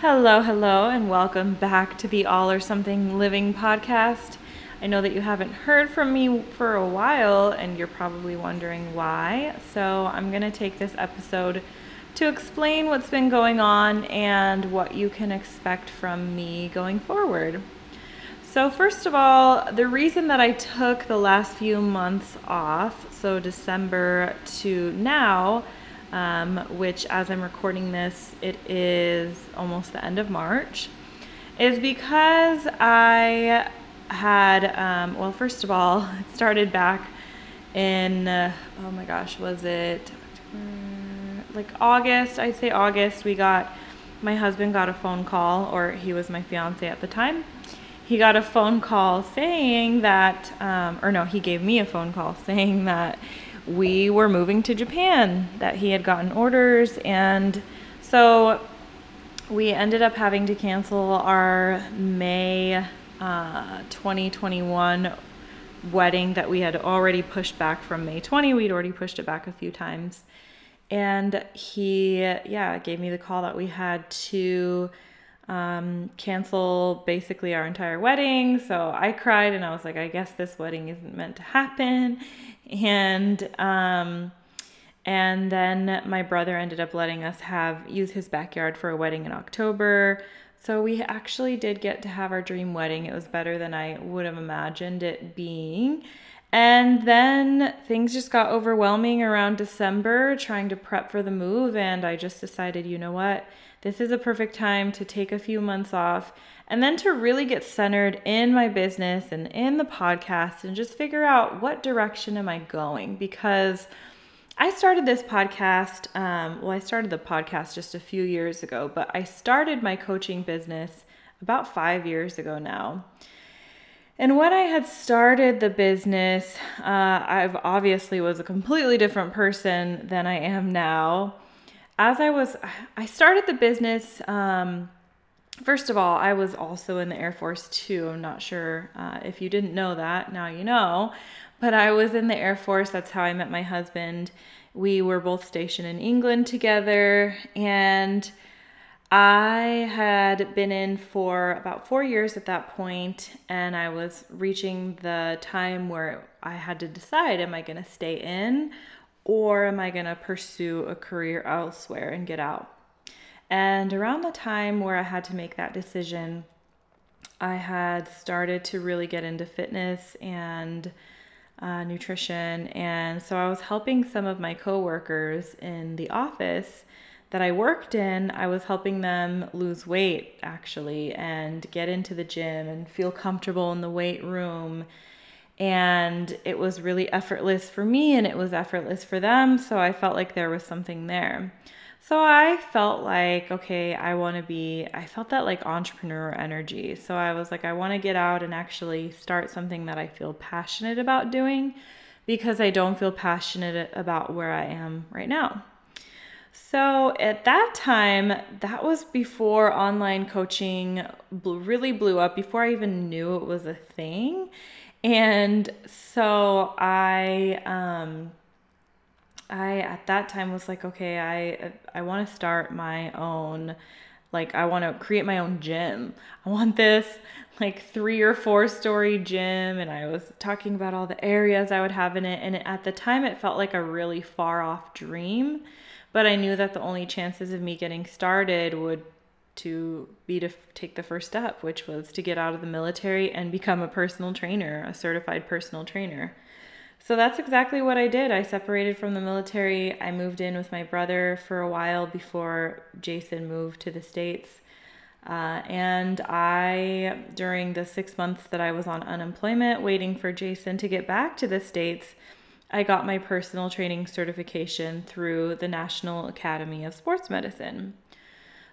Hello, hello, and welcome back to the All or Something Living podcast. I know that you haven't heard from me for a while, and you're probably wondering why. So, I'm going to take this episode to explain what's been going on and what you can expect from me going forward. So, first of all, the reason that I took the last few months off, so December to now, um, which as I'm recording this, it is almost the end of March, is because I had, um, well, first of all, it started back in, uh, oh my gosh, was it like August? I'd say August. We got, my husband got a phone call, or he was my fiance at the time. He got a phone call saying that, um, or no, he gave me a phone call saying that we were moving to Japan, that he had gotten orders. And so we ended up having to cancel our May uh, 2021 wedding that we had already pushed back from May 20. We'd already pushed it back a few times. And he, yeah, gave me the call that we had to um, cancel basically our entire wedding. So I cried and I was like, I guess this wedding isn't meant to happen and um, and then my brother ended up letting us have use his backyard for a wedding in October. So we actually did get to have our dream wedding. It was better than I would have imagined it being. And then things just got overwhelming around December trying to prep for the move and I just decided, you know what? This is a perfect time to take a few months off and then to really get centered in my business and in the podcast and just figure out what direction am I going because I started this podcast. Um, well, I started the podcast just a few years ago, but I started my coaching business about five years ago now. And when I had started the business, uh, I've obviously was a completely different person than I am now. As I was, I started the business um, First of all, I was also in the Air Force too. I'm not sure uh, if you didn't know that, now you know. But I was in the Air Force. That's how I met my husband. We were both stationed in England together. And I had been in for about four years at that point, and I was reaching the time where I had to decide am I going to stay in or am I going to pursue a career elsewhere and get out? And around the time where I had to make that decision, I had started to really get into fitness and uh, nutrition. And so I was helping some of my coworkers in the office that I worked in. I was helping them lose weight actually and get into the gym and feel comfortable in the weight room. And it was really effortless for me and it was effortless for them. So I felt like there was something there. So I felt like, okay, I want to be, I felt that like entrepreneur energy. So I was like, I want to get out and actually start something that I feel passionate about doing because I don't feel passionate about where I am right now. So at that time, that was before online coaching really blew up, before I even knew it was a thing. And so I, um, I at that time was like, okay, I I want to start my own like I want to create my own gym. I want this like 3 or 4 story gym and I was talking about all the areas I would have in it and at the time it felt like a really far off dream, but I knew that the only chances of me getting started would to be to take the first step, which was to get out of the military and become a personal trainer, a certified personal trainer. So that's exactly what I did. I separated from the military. I moved in with my brother for a while before Jason moved to the States. Uh, and I, during the six months that I was on unemployment waiting for Jason to get back to the States, I got my personal training certification through the National Academy of Sports Medicine.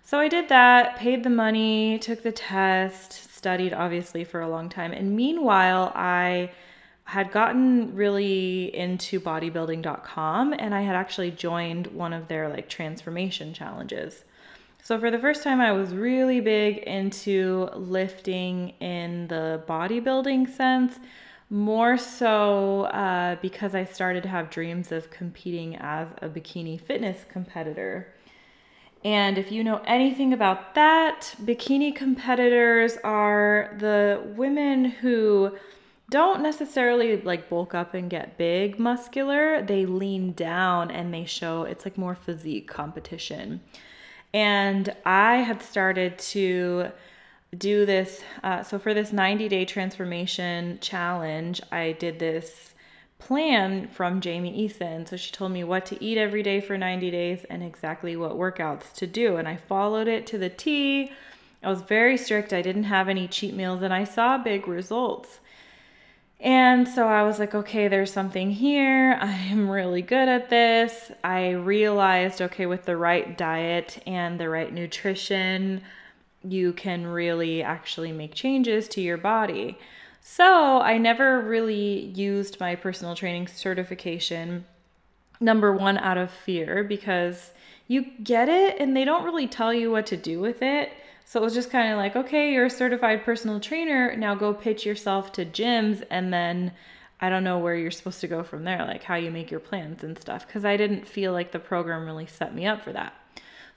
So I did that, paid the money, took the test, studied obviously for a long time. And meanwhile, I had gotten really into bodybuilding.com and I had actually joined one of their like transformation challenges. So for the first time I was really big into lifting in the bodybuilding sense, more so uh, because I started to have dreams of competing as a bikini fitness competitor. And if you know anything about that, bikini competitors are the women who don't necessarily like bulk up and get big muscular. They lean down and they show it's like more physique competition. And I had started to do this. Uh, so for this 90 day transformation challenge, I did this plan from Jamie Eason. So she told me what to eat every day for 90 days and exactly what workouts to do. And I followed it to the T. I was very strict. I didn't have any cheat meals and I saw big results. And so I was like, okay, there's something here. I am really good at this. I realized, okay, with the right diet and the right nutrition, you can really actually make changes to your body. So I never really used my personal training certification, number one, out of fear, because you get it and they don't really tell you what to do with it. So it was just kind of like, okay, you're a certified personal trainer. Now go pitch yourself to gyms. And then I don't know where you're supposed to go from there, like how you make your plans and stuff. Cause I didn't feel like the program really set me up for that.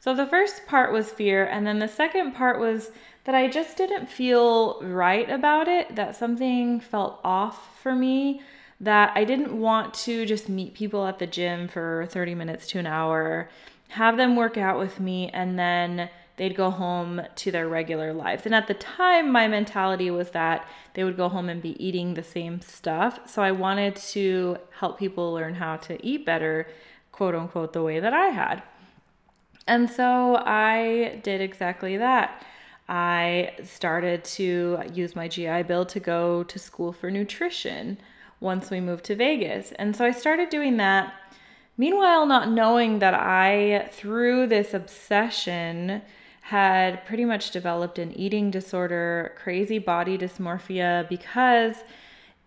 So the first part was fear. And then the second part was that I just didn't feel right about it, that something felt off for me, that I didn't want to just meet people at the gym for 30 minutes to an hour, have them work out with me, and then they'd go home to their regular lives. And at the time, my mentality was that they would go home and be eating the same stuff. So I wanted to help people learn how to eat better, quote unquote, the way that I had. And so I did exactly that. I started to use my GI Bill to go to school for nutrition once we moved to Vegas. And so I started doing that. Meanwhile, not knowing that I, through this obsession, had pretty much developed an eating disorder, crazy body dysmorphia, because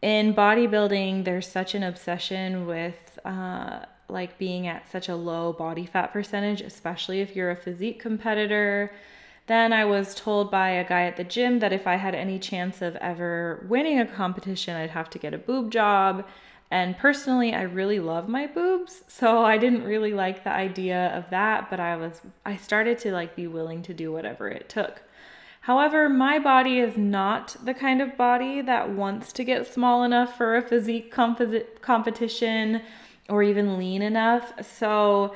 in bodybuilding, there's such an obsession with uh, like being at such a low body fat percentage, especially if you're a physique competitor then I was told by a guy at the gym that if I had any chance of ever winning a competition, I'd have to get a boob job. And personally, I really love my boobs, so I didn't really like the idea of that, but I was I started to like be willing to do whatever it took. However, my body is not the kind of body that wants to get small enough for a physique competition or even lean enough. So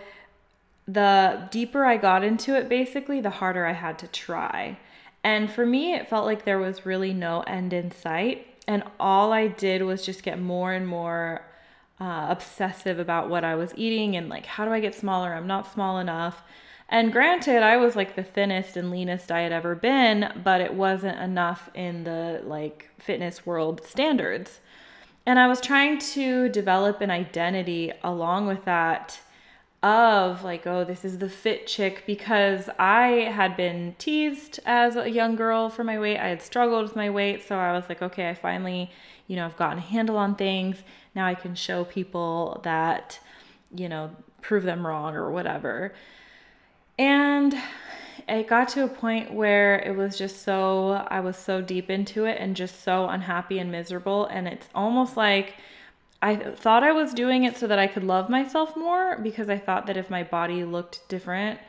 the deeper I got into it, basically, the harder I had to try. And for me, it felt like there was really no end in sight. And all I did was just get more and more uh, obsessive about what I was eating and like, how do I get smaller? I'm not small enough. And granted, I was like the thinnest and leanest I had ever been, but it wasn't enough in the like fitness world standards. And I was trying to develop an identity along with that of like, oh, this is the fit chick because I had been teased as a young girl for my weight. I had struggled with my weight. So I was like, okay, I finally, you know, I've gotten a handle on things. Now I can show people that, you know, prove them wrong or whatever. And it got to a point where it was just so, I was so deep into it and just so unhappy and miserable. And it's almost like, I thought I was doing it so that I could love myself more because I thought that if my body looked different,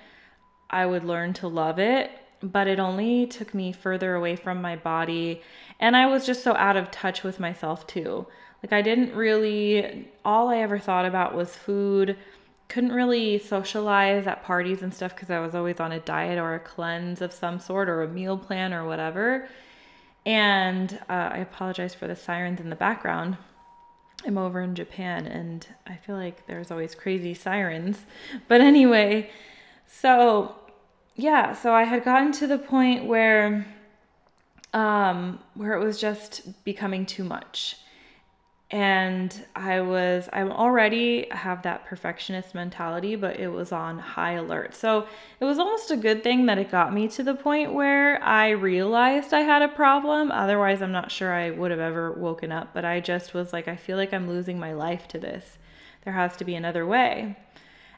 I would learn to love it. But it only took me further away from my body. And I was just so out of touch with myself, too. Like, I didn't really, all I ever thought about was food. Couldn't really socialize at parties and stuff because I was always on a diet or a cleanse of some sort or a meal plan or whatever. And uh, I apologize for the sirens in the background. I'm over in Japan and I feel like there's always crazy sirens. But anyway, so yeah, so I had gotten to the point where um where it was just becoming too much and I was I'm already have that perfectionist mentality, but it was on high alert. So it was almost a good thing that it got me to the point where I realized I had a problem. Otherwise, I'm not sure I would have ever woken up, but I just was like I feel like I'm losing my life to this. There has to be another way.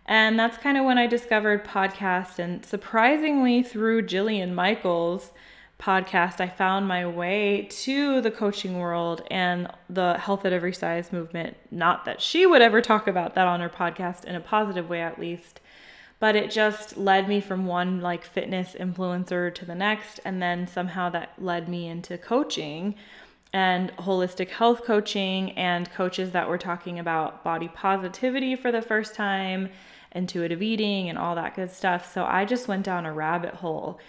And that's kind of when I discovered podcast and surprisingly through Jillian Michaels podcast, I found my way to the coaching world and the health at every size movement. Not that she would ever talk about that on her podcast in a positive way, at least, but it just led me from one like fitness influencer to the next and then somehow that led me into coaching and holistic health coaching and coaches that were talking about body positivity for the first time intuitive eating and all that good stuff so i just went down a rabbit hole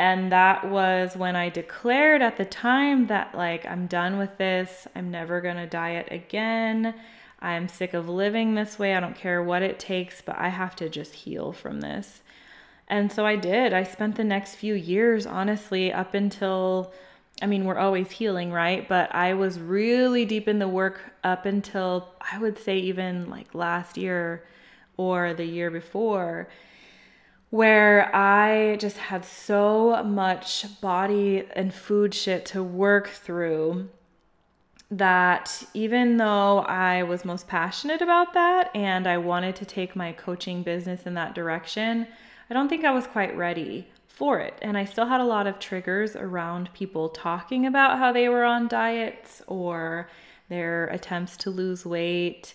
and that was when I declared at the time that, like, I'm done with this. I'm never going to diet again. I'm sick of living this way. I don't care what it takes, but I have to just heal from this. And so I did. I spent the next few years, honestly, up until, I mean, we're always healing, right? But I was really deep in the work up until I would say even like last year or the year before, where I just had so much body and food shit to work through that even though I was most passionate about that and I wanted to take my coaching business in that direction, I don't think I was quite ready for it. And I still had a lot of triggers around people talking about how they were on diets or their attempts to lose weight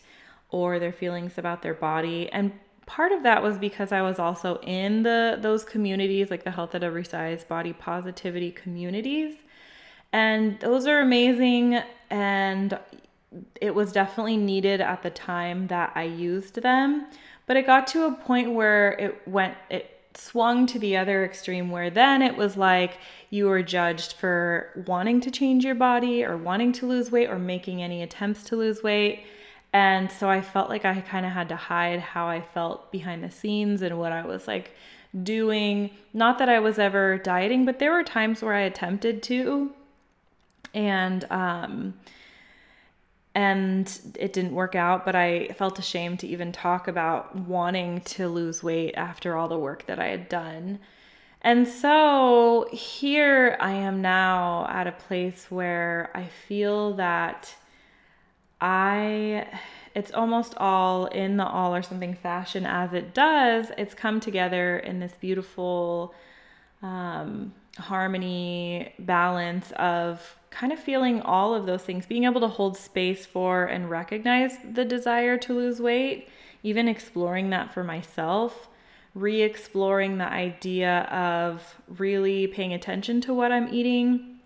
or their feelings about their body. And part of that was because I was also in the those communities like the health at every size body positivity communities and those are amazing. And it was definitely needed at the time that I used them. But it got to a point where it went, it swung to the other extreme where then it was like you were judged for wanting to change your body or wanting to lose weight or making any attempts to lose weight. And so I felt like I kind of had to hide how I felt behind the scenes and what I was like doing. Not that I was ever dieting, but there were times where I attempted to and um, and it didn't work out. But I felt ashamed to even talk about wanting to lose weight after all the work that I had done. And so here I am now at a place where I feel that I it's almost all in the all or something fashion as it does. It's come together in this beautiful um, harmony, balance of kind of feeling all of those things, being able to hold space for and recognize the desire to lose weight, even exploring that for myself, re exploring the idea of really paying attention to what I'm eating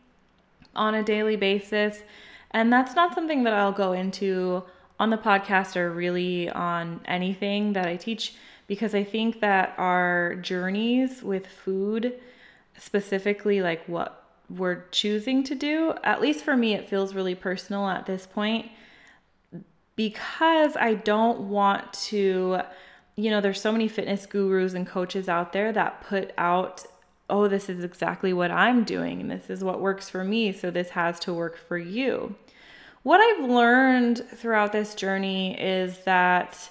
on a daily basis. And that's not something that I'll go into on the podcast or really on anything that I teach because I think that our journeys with food, specifically like what we're choosing to do, at least for me, it feels really personal at this point because I don't want to, you know, there's so many fitness gurus and coaches out there that put out, oh, this is exactly what I'm doing and this is what works for me, so this has to work for you. What I've learned throughout this journey is that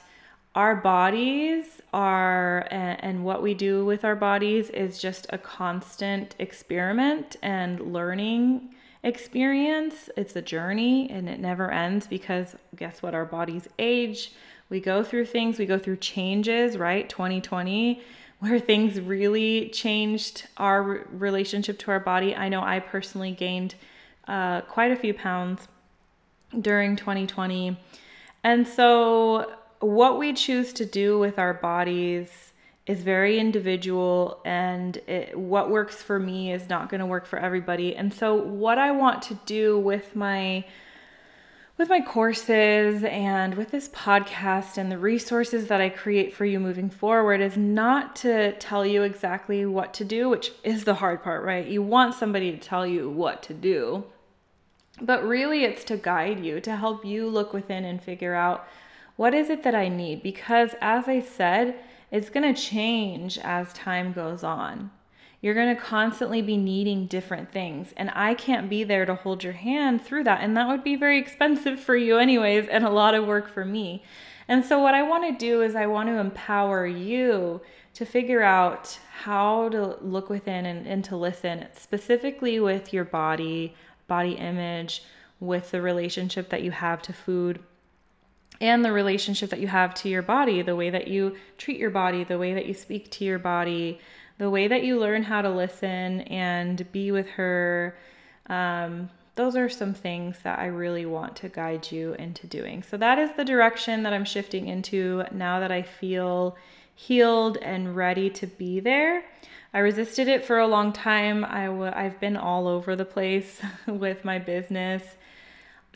our bodies are and, what we do with our bodies is just a constant experiment and learning experience. It's a journey and it never ends because guess what? Our bodies age. We go through things, we go through changes, right? 2020, where things really changed our relationship to our body. I know I personally gained uh, quite a few pounds during 2020. And so what we choose to do with our bodies is very individual and it, what works for me is not going to work for everybody and so what i want to do with my with my courses and with this podcast and the resources that I create for you moving forward is not to tell you exactly what to do, which is the hard part, right? You want somebody to tell you what to do. But really, it's to guide you, to help you look within and figure out what is it that I need? Because as I said, it's going to change as time goes on. You're going to constantly be needing different things, and I can't be there to hold your hand through that. And that would be very expensive for you, anyways, and a lot of work for me. And so, what I want to do is, I want to empower you to figure out how to look within and, and to listen, specifically with your body, body image, with the relationship that you have to food and the relationship that you have to your body, the way that you treat your body, the way that you speak to your body, the way that you learn how to listen and be with her. Um, those are some things that I really want to guide you into doing. So, that is the direction that I'm shifting into now that I feel healed and ready to be there. I resisted it for a long time. i w- I've been all over the place with my business,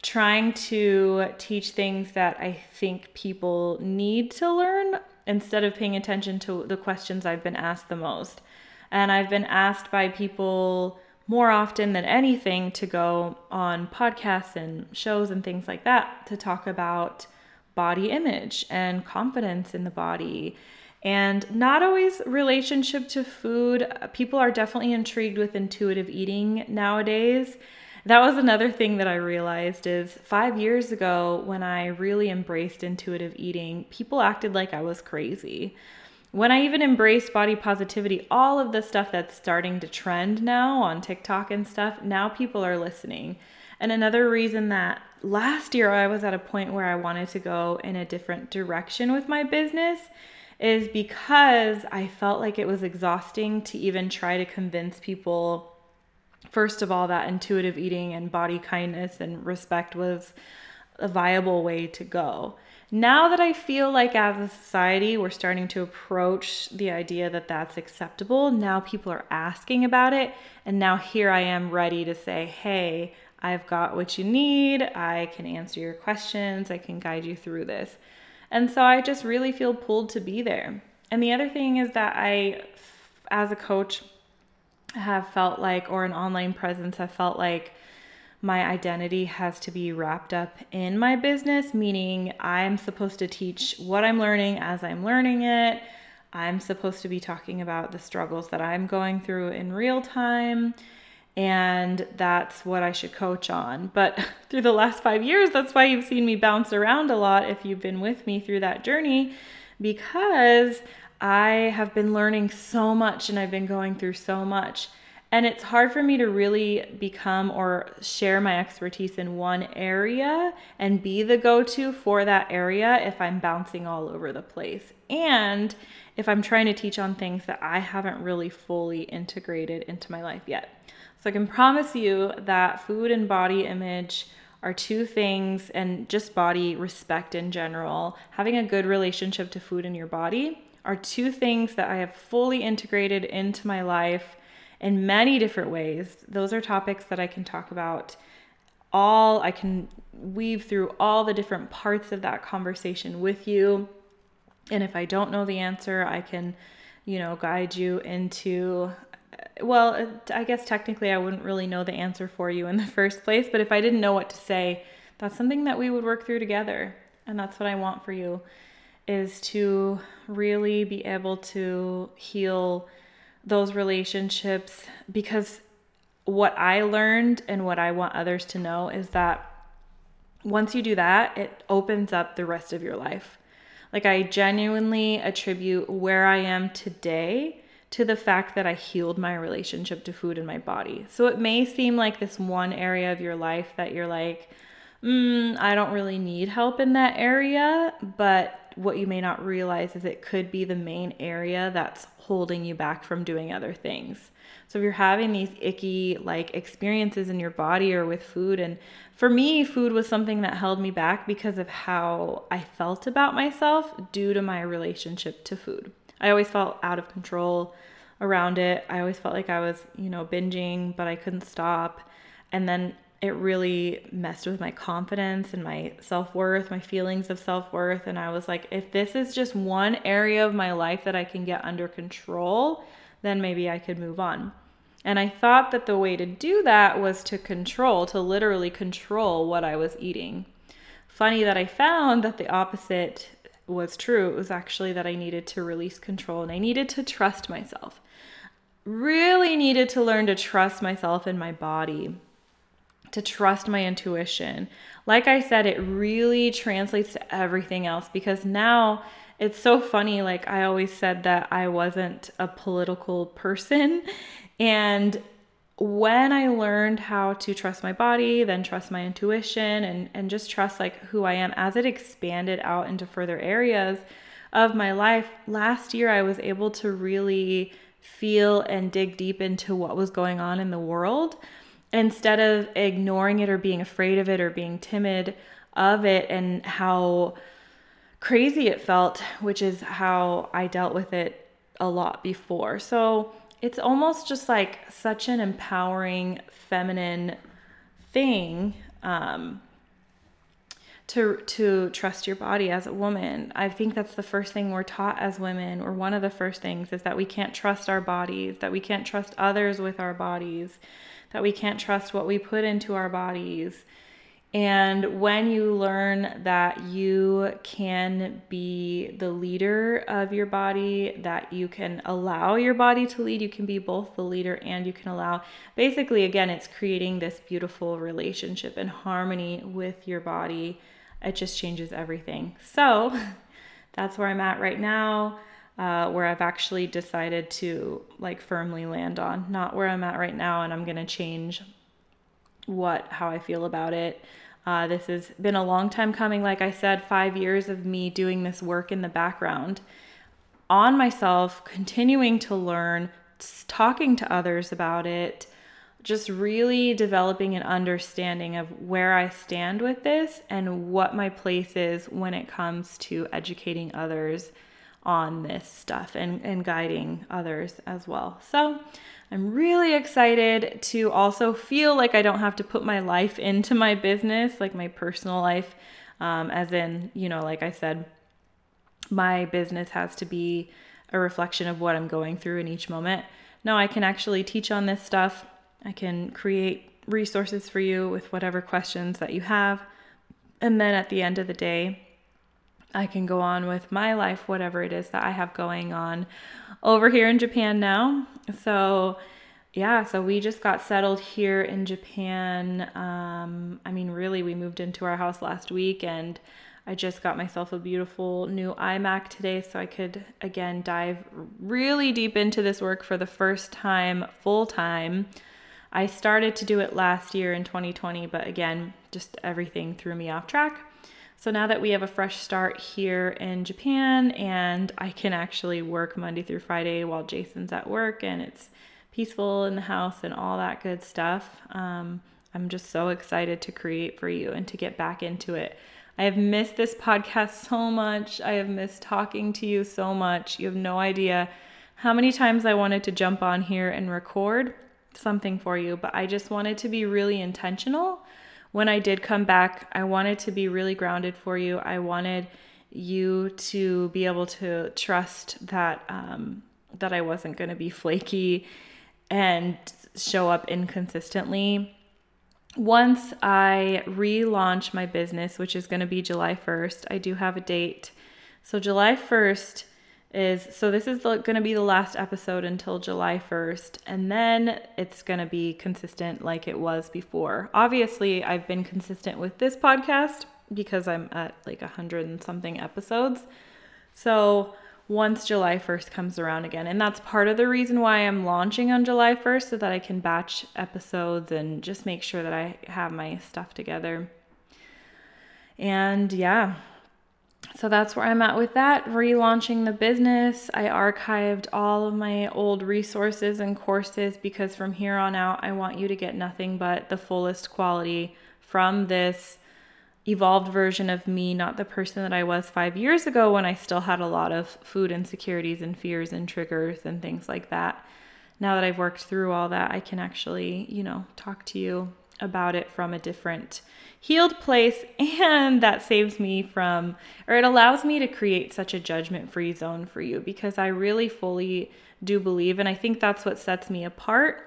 trying to teach things that I think people need to learn instead of paying attention to the questions I've been asked the most. And I've been asked by people more often than anything to go on podcasts and shows and things like that to talk about body image and confidence in the body and not always relationship to food. People are definitely intrigued with intuitive eating nowadays. That was another thing that I realized is 5 years ago when I really embraced intuitive eating, people acted like I was crazy. When I even embraced body positivity, all of the stuff that's starting to trend now on TikTok and stuff, now people are listening. And another reason that last year I was at a point where I wanted to go in a different direction with my business is because I felt like it was exhausting to even try to convince people, first of all, that intuitive eating and body kindness and respect was a viable way to go. Now that I feel like as a society we're starting to approach the idea that that's acceptable, now people are asking about it. And now here I am ready to say, hey, I've got what you need. I can answer your questions. I can guide you through this. And so I just really feel pulled to be there. And the other thing is that I, as a coach, have felt like, or an online presence, have felt like my identity has to be wrapped up in my business, meaning I'm supposed to teach what I'm learning as I'm learning it. I'm supposed to be talking about the struggles that I'm going through in real time. And that's what I should coach on. But through the last five years, that's why you've seen me bounce around a lot if you've been with me through that journey, because I have been learning so much and I've been going through so much. And it's hard for me to really become or share my expertise in one area and be the go to for that area if I'm bouncing all over the place. And if I'm trying to teach on things that I haven't really fully integrated into my life yet. So I can promise you that food and body image are two things, and just body respect in general, having a good relationship to food in your body are two things that I have fully integrated into my life in many different ways. Those are topics that I can talk about all, I can weave through all the different parts of that conversation with you. And if I don't know the answer, I can, you know, guide you into well, I guess technically I wouldn't really know the answer for you in the first place, but if I didn't know what to say, that's something that we would work through together. And that's what I want for you is to really be able to heal those relationships because what I learned and what I want others to know is that once you do that, it opens up the rest of your life. Like, I genuinely attribute where I am today to the fact that I healed my relationship to food and my body. So, it may seem like this one area of your life that you're like, mm, I don't really need help in that area, but what you may not realize is it could be the main area that's holding you back from doing other things. So if you're having these icky like experiences in your body or with food and for me food was something that held me back because of how I felt about myself due to my relationship to food. I always felt out of control around it. I always felt like I was, you know, binging, but I couldn't stop. And then it really messed with my confidence and my self worth, my feelings of self worth. And I was like, if this is just one area of my life that I can get under control, then maybe I could move on. And I thought that the way to do that was to control, to literally control what I was eating. Funny that I found that the opposite was true. It was actually that I needed to release control and I needed to trust myself. Really needed to learn to trust myself and my body to trust my intuition. Like I said, it really translates to everything else because now it's so funny. Like I always said that I wasn't a political person. And when I learned how to trust my body, then trust my intuition and, and just trust like who I am as it expanded out into further areas of my life, last year I was able to really feel and dig deep into what was going on in the world instead of ignoring it or being afraid of it or being timid of it and how crazy it felt, which is how I dealt with it a lot before. So it's almost just like such an empowering feminine thing um, to to trust your body as a woman. I think that's the first thing we're taught as women, or one of the first things is that we can't trust our bodies, that we can't trust others with our bodies, that we can't trust what we put into our bodies. And when you learn that you can be the leader of your body, that you can allow your body to lead, you can be both the leader and you can allow. Basically, again, it's creating this beautiful relationship and harmony with your body. It just changes everything. So that's where I'm at right now. Uh, where I've actually decided to like firmly land on, not where I'm at right now, and I'm gonna change what how I feel about it. Uh, this has been a long time coming. Like I said, five years of me doing this work in the background on myself, continuing to learn, talking to others about it, just really developing an understanding of where I stand with this and what my place is when it comes to educating others on this stuff and, and guiding others as well. So I'm really excited to also feel like I don't have to put my life into my business, like my personal life, um, as in, you know, like I said, my business has to be a reflection of what I'm going through in each moment. No, I can actually teach on this stuff. I can create resources for you with whatever questions that you have. And then at the end of the day, I can go on with my life, whatever it is that I have going on over here in Japan now. So, yeah, so we just got settled here in Japan. Um, I mean, really, we moved into our house last week and I just got myself a beautiful new iMac today so I could again dive really deep into this work for the first time full time. I started to do it last year in 2020, but again, just everything threw me off track. So now that we have a fresh start here in Japan and I can actually work Monday through Friday while Jason's at work and it's peaceful in the house and all that good stuff, um, I'm just so excited to create for you and to get back into it. I have missed this podcast so much. I have missed talking to you so much. You have no idea how many times I wanted to jump on here and record something for you, but I just wanted to be really intentional when I did come back, I wanted to be really grounded for you. I wanted you to be able to trust that um, that I wasn't going to be flaky and show up inconsistently. Once I relaunch my business, which is going to be July 1st, I do have a date. So July 1st is so this is going to be the last episode until July 1st and then it's going to be consistent like it was before. Obviously, I've been consistent with this podcast because I'm at like a 100 and something episodes. So, once July 1st comes around again, and that's part of the reason why I'm launching on July 1st so that I can batch episodes and just make sure that I have my stuff together. And yeah, so that's where I'm at with that. Relaunching the business. I archived all of my old resources and courses because from here on out, I want you to get nothing but the fullest quality from this evolved version of me, not the person that I was five years ago when I still had a lot of food insecurities and fears and triggers and things like that. Now that I've worked through all that, I can actually, you know, talk to you about it from a different healed place and that saves me from or it allows me to create such a judgment free zone for you because I really fully do believe and I think that's what sets me apart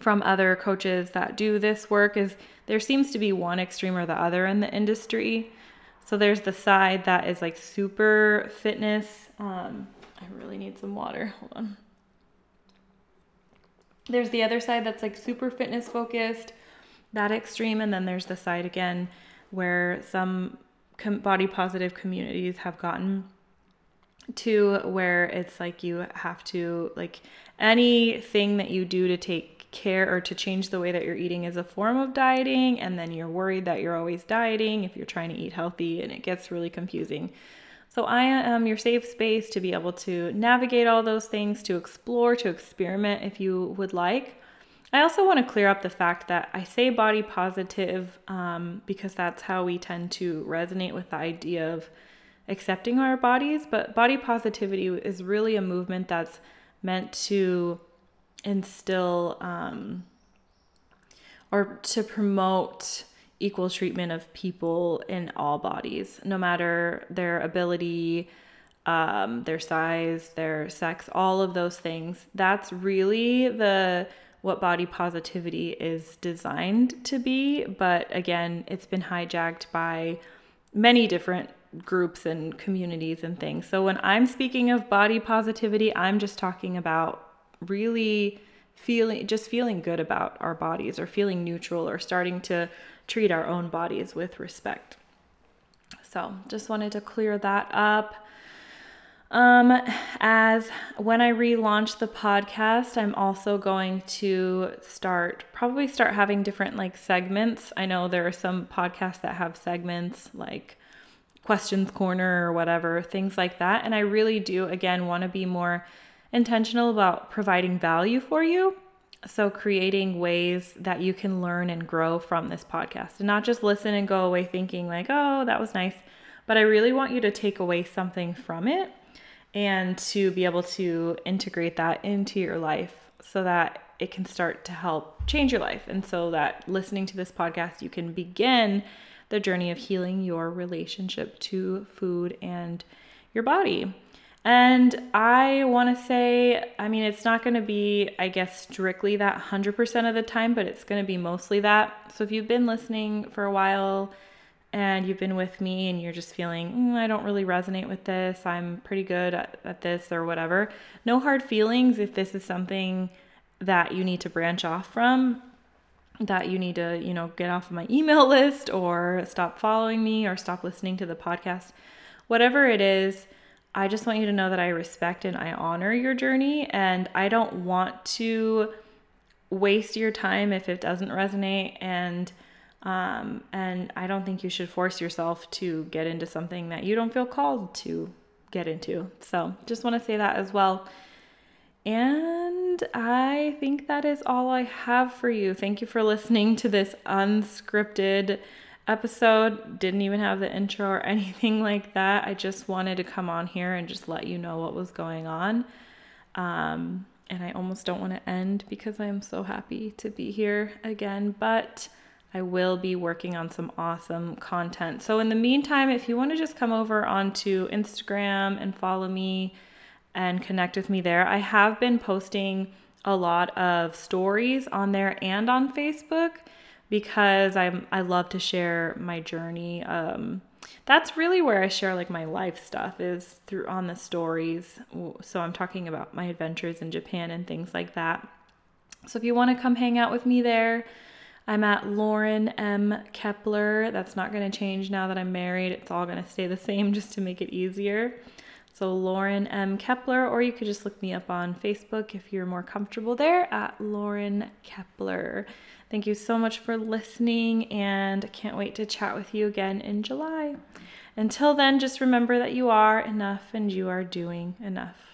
from other coaches that do this work is there seems to be one extreme or the other in the industry. So there's the side that is like super fitness. Um, I really need some water. Hold on. There's the other side that's like super fitness focused that extreme. And then there's the side again where some com- body positive communities have gotten to where it's like you have to, like, anything that you do to take care or to change the way that you're eating is a form of dieting. And then you're worried that you're always dieting if you're trying to eat healthy, and it gets really confusing. So, I am your safe space to be able to navigate all those things, to explore, to experiment if you would like. I also want to clear up the fact that I say body positive um, because that's how we tend to resonate with the idea of accepting our bodies, but body positivity is really a movement that's meant to instill um, or to promote equal treatment of people in all bodies, no matter their ability, um, their size, their sex, all of those things. That's really the what body positivity is designed to be. But again, it's been hijacked by many different groups and communities and things. So when I'm speaking of body positivity, I'm just talking about really feeling just feeling good about our bodies or feeling neutral or starting to treat our own bodies with respect. So, just wanted to clear that up. Um, as when I relaunch the podcast, I'm also going to start probably start having different like segments. I know there are some podcasts that have segments like questions corner or whatever, things like that. And I really do again want to be more intentional about providing value for you. So creating ways that you can learn and grow from this podcast and not just listen and go away thinking like, "Oh, that was nice." But I really want you to take away something from it and to be able to integrate that into your life so that it can start to help change your life. And so that listening to this podcast, you can begin the journey of healing your relationship to food and your body. And I want to say, I mean, it's not going to be, I guess, strictly that 100% of the time, but it's going to be mostly that. So if you've been listening for a while, and you've been with me and you're just feeling, mm, I don't really resonate with this, I'm pretty good at, at this or whatever, no hard feelings if this is something that you need to branch off from, that you need to, you know, get off of my email list or stop following me or stop listening to the podcast. Whatever it is, I just want you to know that I respect and I honor your journey and I don't want to waste your time if it doesn't resonate and um, and I don't think you should force yourself to get into something that you don't feel called to get into. So just want to say that as well. And I think that is all I have for you. Thank you for listening to this unscripted episode. Didn't even have the intro or anything like that. I just wanted to come on here and just let you know what was going on. Um, and I almost don't want to end because I am so happy to be here again. But I will be working on some awesome content. So, in the meantime, if you want to just come over onto Instagram and follow me and connect with me there, I have been posting a lot of stories on there and on Facebook because I'm I love to share my journey. Um, that's really where I share like my life stuff is through on the stories. So I'm talking about my adventures in Japan and things like that. So if you want to come hang out with me there, I'm at Lauren M. Kepler. That's not going to change now that I'm married. It's all going to stay the same just to make it easier. So, Lauren M. Kepler, or you could just look me up on Facebook if you're more comfortable there at Lauren Kepler. Thank you so much for listening, and can't wait to chat with you again in July. Until then, just remember that you are enough and you are doing enough.